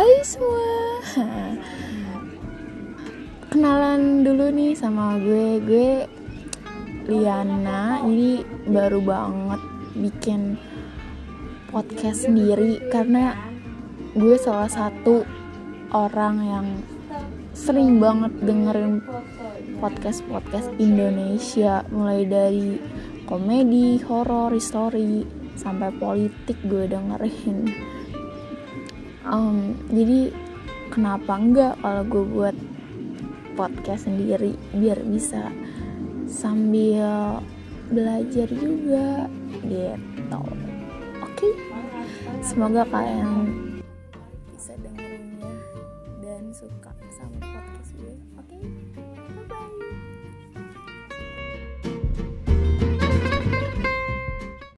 Hai semua. Kenalan dulu nih sama gue. Gue Liana. Jadi baru banget bikin podcast sendiri Karena gue salah satu orang yang sering banget dengerin podcast-podcast Indonesia. Mulai dari komedi, horor, story, sampai politik gue dengerin um, jadi kenapa enggak kalau gue buat podcast sendiri biar bisa sambil belajar juga gitu oke okay? semoga kalian bisa dengerinnya dan suka sama